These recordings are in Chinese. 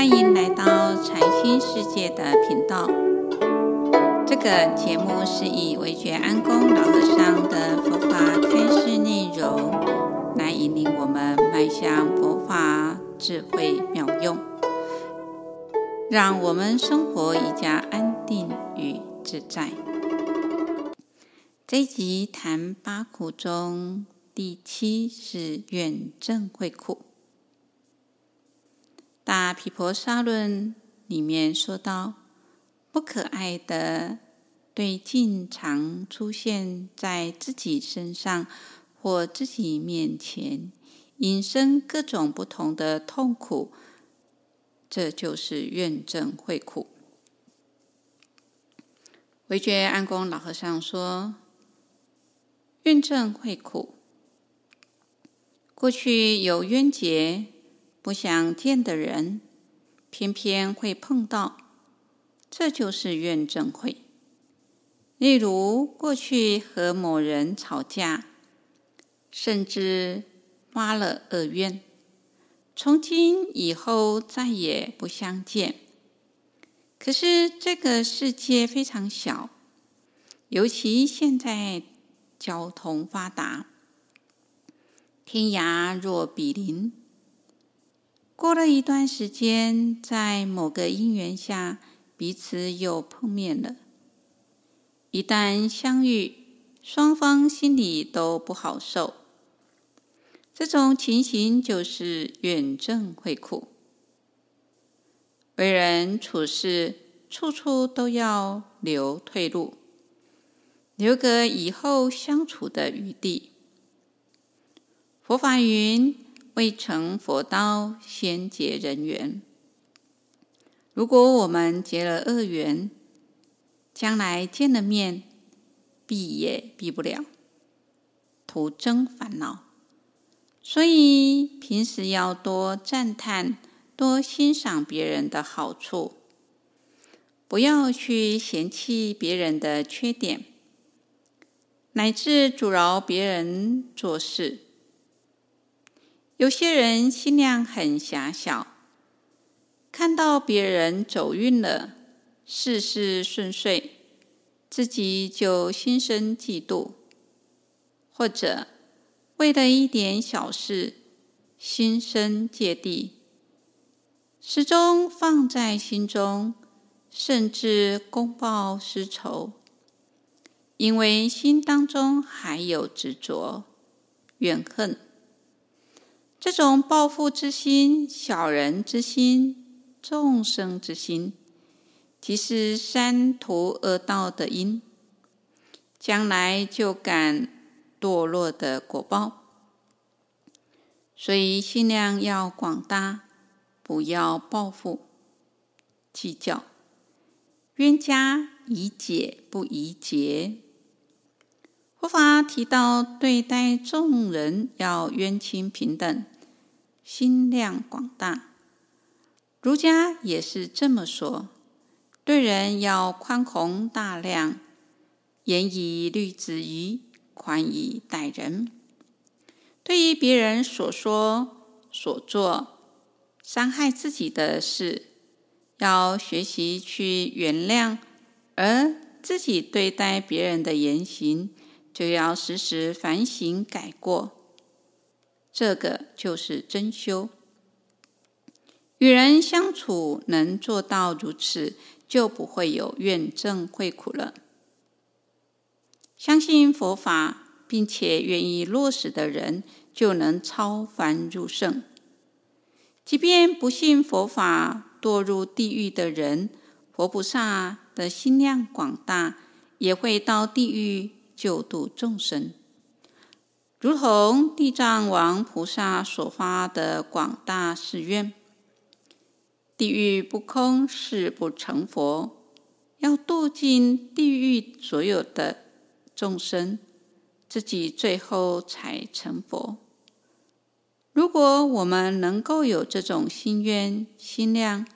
欢迎来到禅心世界的频道。这个节目是以惟觉安公老和尚的佛法开示内容，来引领我们迈向佛法智慧妙用，让我们生活一加安定与自在。这一集谈八苦中第七是远正会苦。大毗婆沙论里面说到，不可爱的对境常出现在自己身上或自己面前，引生各种不同的痛苦，这就是怨憎会苦。回觉安公老和尚说，怨憎会苦，过去有冤结。不想见的人，偏偏会碰到，这就是怨憎会。例如，过去和某人吵架，甚至发了恶怨，从今以后再也不相见。可是这个世界非常小，尤其现在交通发达，天涯若比邻。过了一段时间，在某个因缘下，彼此又碰面了。一旦相遇，双方心里都不好受。这种情形就是怨憎会苦。为人处事，处处都要留退路，留个以后相处的余地。佛法云。未成佛道，先结人缘。如果我们结了恶缘，将来见了面，避也避不了，徒增烦恼。所以平时要多赞叹，多欣赏别人的好处，不要去嫌弃别人的缺点，乃至阻挠别人做事。有些人心量很狭小，看到别人走运了，事事顺遂，自己就心生嫉妒，或者为了一点小事心生芥蒂，始终放在心中，甚至公报私仇，因为心当中还有执着、怨恨。这种报复之心、小人之心、众生之心，即是三途恶道的因，将来就感堕落的果报。所以心量要广大，不要报复、计较，冤家宜解不宜结。佛法提到，对待众人要冤亲平等。心量广大，儒家也是这么说。对人要宽宏大量，严以律己，宽以待人。对于别人所说、所做伤害自己的事，要学习去原谅；而自己对待别人的言行，就要时时反省改过。这个就是真修。与人相处能做到如此，就不会有怨憎会苦了。相信佛法并且愿意落实的人，就能超凡入圣。即便不信佛法、堕入地狱的人，佛菩萨的心量广大，也会到地狱救度众生。如同地藏王菩萨所发的广大誓愿：“地狱不空，誓不成佛。”要度尽地狱所有的众生，自己最后才成佛。如果我们能够有这种心愿、心量，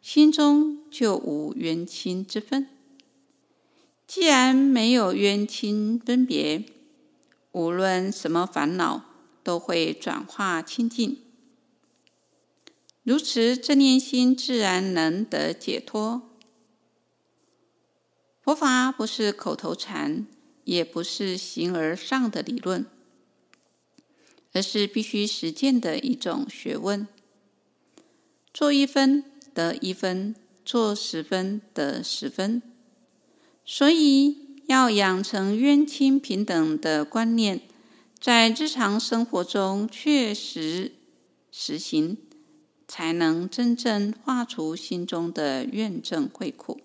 心中就无冤亲之分。既然没有冤亲分别，无论什么烦恼，都会转化清净。如此，正念心自然能得解脱。佛法不是口头禅，也不是形而上的理论，而是必须实践的一种学问。做一分得一分，做十分得十分。所以要养成冤亲平等的观念，在日常生活中确实实行，才能真正化除心中的怨憎会苦。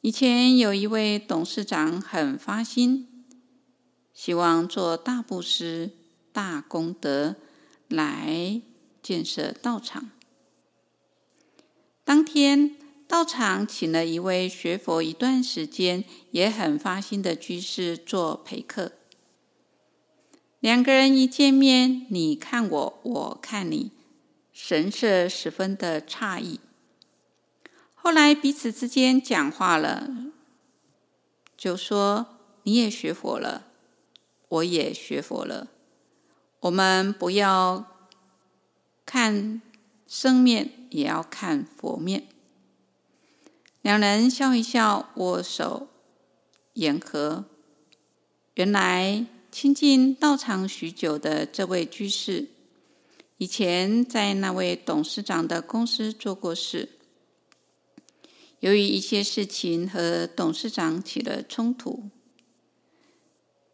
以前有一位董事长很发心，希望做大布施、大功德来建设道场。当天，道场请了一位学佛一段时间、也很发心的居士做陪客。两个人一见面，你看我，我看你，神色十分的诧异。后来彼此之间讲话了，就说：“你也学佛了，我也学佛了，我们不要看生面，也要看佛面。”两人笑一笑，握手言和。原来亲近道场许久的这位居士，以前在那位董事长的公司做过事。由于一些事情和董事长起了冲突，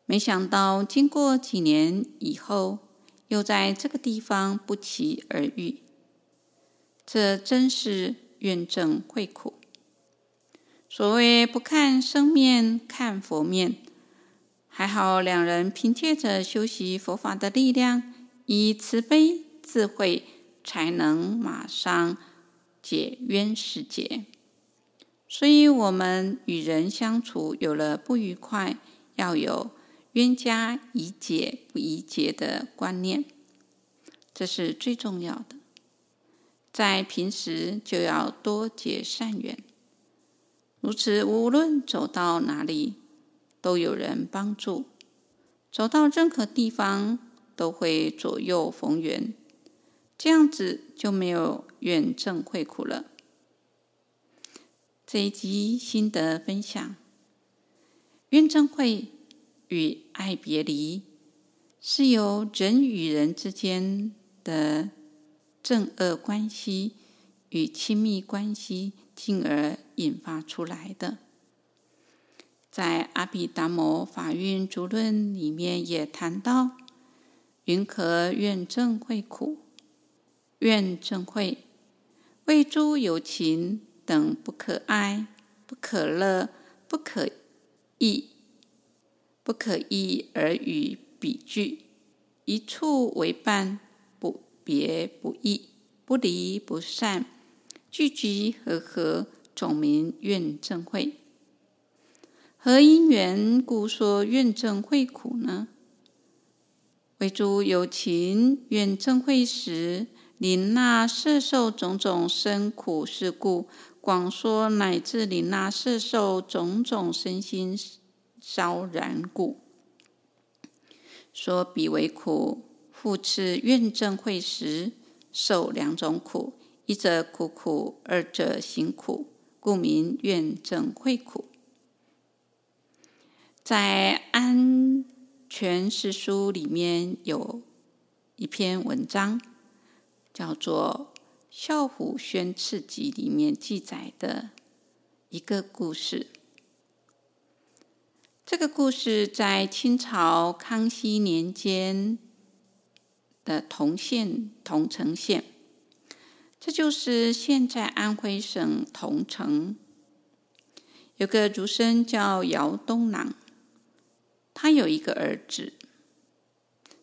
没想到经过几年以后，又在这个地方不期而遇。这真是怨憎会苦。所谓不看生面，看佛面。还好两人凭借着修习佛法的力量，以慈悲智慧，才能马上解冤释结。所以，我们与人相处有了不愉快，要有冤家宜解不宜结的观念，这是最重要的。在平时就要多结善缘。如此，无论走到哪里，都有人帮助；走到任何地方，都会左右逢源。这样子就没有怨憎会苦了。这一集心得分享：怨憎会与爱别离，是由人与人之间的正恶关系与亲密关系。进而引发出来的，在《阿毗达摩法蕴足论》里面也谈到：云何怨憎会苦？怨憎会谓诸有情等不可爱、不可乐、不可益、不可益而与彼俱，一处为伴，不别不异，不离不散。聚集和合，总名怨憎会。何因缘故说怨憎会苦呢？为诸有情怨憎会时，领纳色受种种生苦事故，广说乃至领纳色受种种身心烧然故，说彼为苦。复次怨憎会时，受两种苦。一者苦苦，二者行苦，故名怨憎会苦。在《安全诗书》里面有一篇文章，叫做《啸虎宣次集》，里面记载的一个故事。这个故事在清朝康熙年间的同县桐城县。这就是现在安徽省桐城，有个儒生叫姚东郎，他有一个儿子，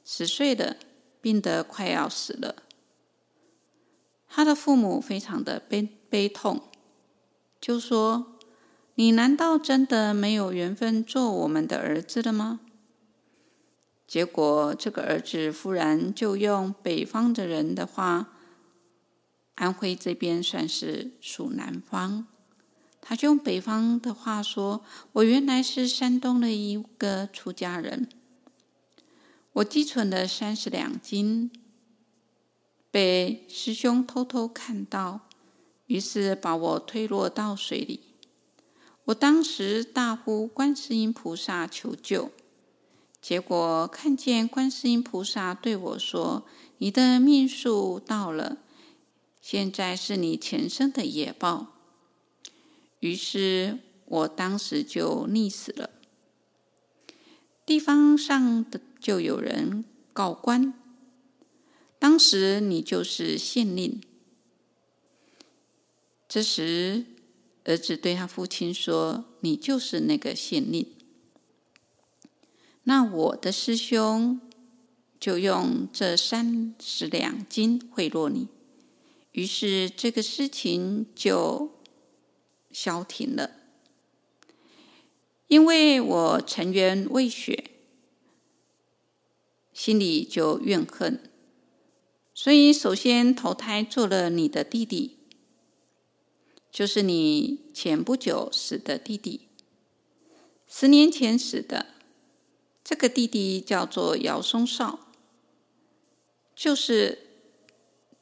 十岁了，病得快要死了。他的父母非常的悲悲痛，就说：“你难道真的没有缘分做我们的儿子了吗？”结果这个儿子忽然就用北方的人的话。安徽这边算是属南方，他就用北方的话说：“我原来是山东的一个出家人，我积存了三十两金，被师兄偷偷看到，于是把我推落到水里。我当时大呼观世音菩萨求救，结果看见观世音菩萨对我说：“你的命数到了，现在是你前生的野报。”于是我当时就溺死了。地方上的就有人告官，当时你就是县令。这时，儿子对他父亲说：“你就是那个县令。”那我的师兄就用这三十两金贿赂你，于是这个事情就消停了。因为我尘缘未雪，心里就怨恨，所以首先投胎做了你的弟弟，就是你前不久死的弟弟，十年前死的。这个弟弟叫做姚松少，就是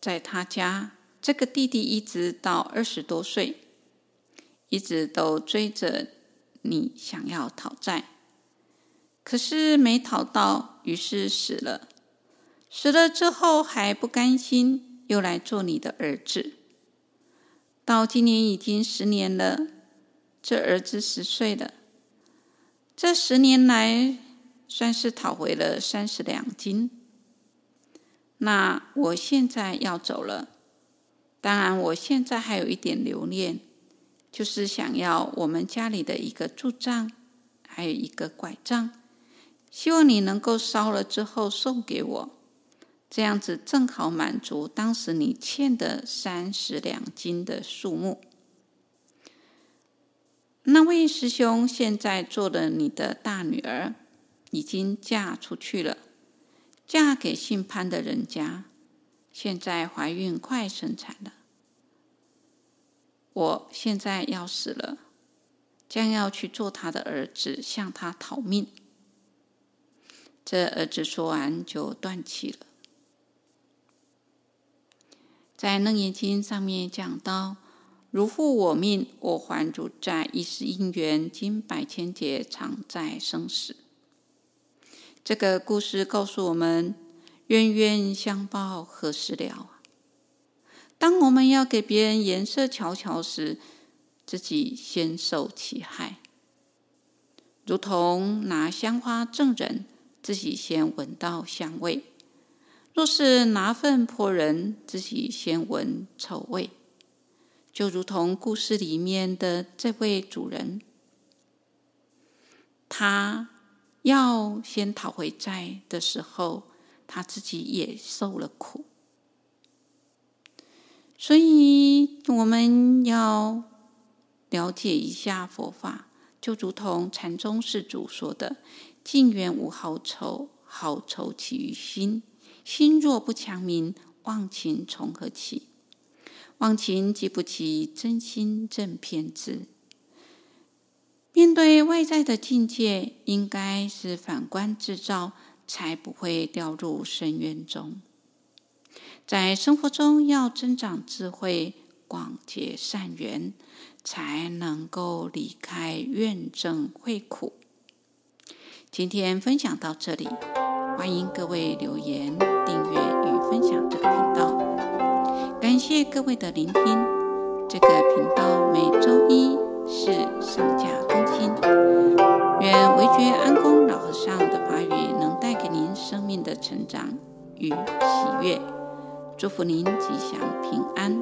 在他家，这个弟弟一直到二十多岁，一直都追着。你想要讨债，可是没讨到，于是死了。死了之后还不甘心，又来做你的儿子。到今年已经十年了，这儿子十岁了。这十年来，算是讨回了三十两金。那我现在要走了，当然我现在还有一点留恋。就是想要我们家里的一个柱杖，还有一个拐杖，希望你能够烧了之后送给我，这样子正好满足当时你欠的三十两金的数目。那位师兄现在做了你的大女儿，已经嫁出去了，嫁给姓潘的人家，现在怀孕快生产了。我现在要死了，将要去做他的儿子，向他讨命。这儿子说完就断气了。在《楞严经》上面讲到：“如负我命，我还主债，一世因缘，经百千劫，常在生死。”这个故事告诉我们：冤冤相报何时了？当我们要给别人颜色瞧瞧时，自己先受其害。如同拿香花赠人，自己先闻到香味；若是拿粪泼人，自己先闻臭味。就如同故事里面的这位主人，他要先讨回债的时候，他自己也受了苦。所以我们要了解一下佛法，就如同禅宗世祖说的：“近缘无好丑，好丑起于心。心若不强明，妄情从何起？妄情即不起真心正偏知。面对外在的境界，应该是反观自照，才不会掉入深渊中。”在生活中要增长智慧，广结善缘，才能够离开怨憎会苦。今天分享到这里，欢迎各位留言、订阅与分享这个频道。感谢各位的聆听。这个频道每周一是上架更新。愿惟觉安公老和尚的法语生命的成长与喜悦。祝福您吉祥平安，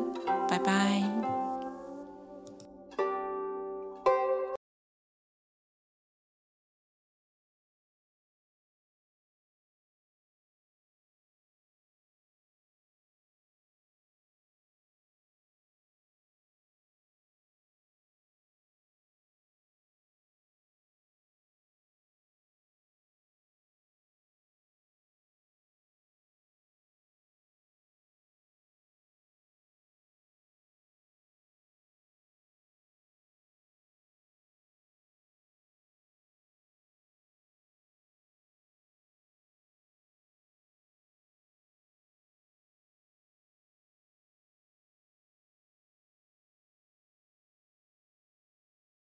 拜拜。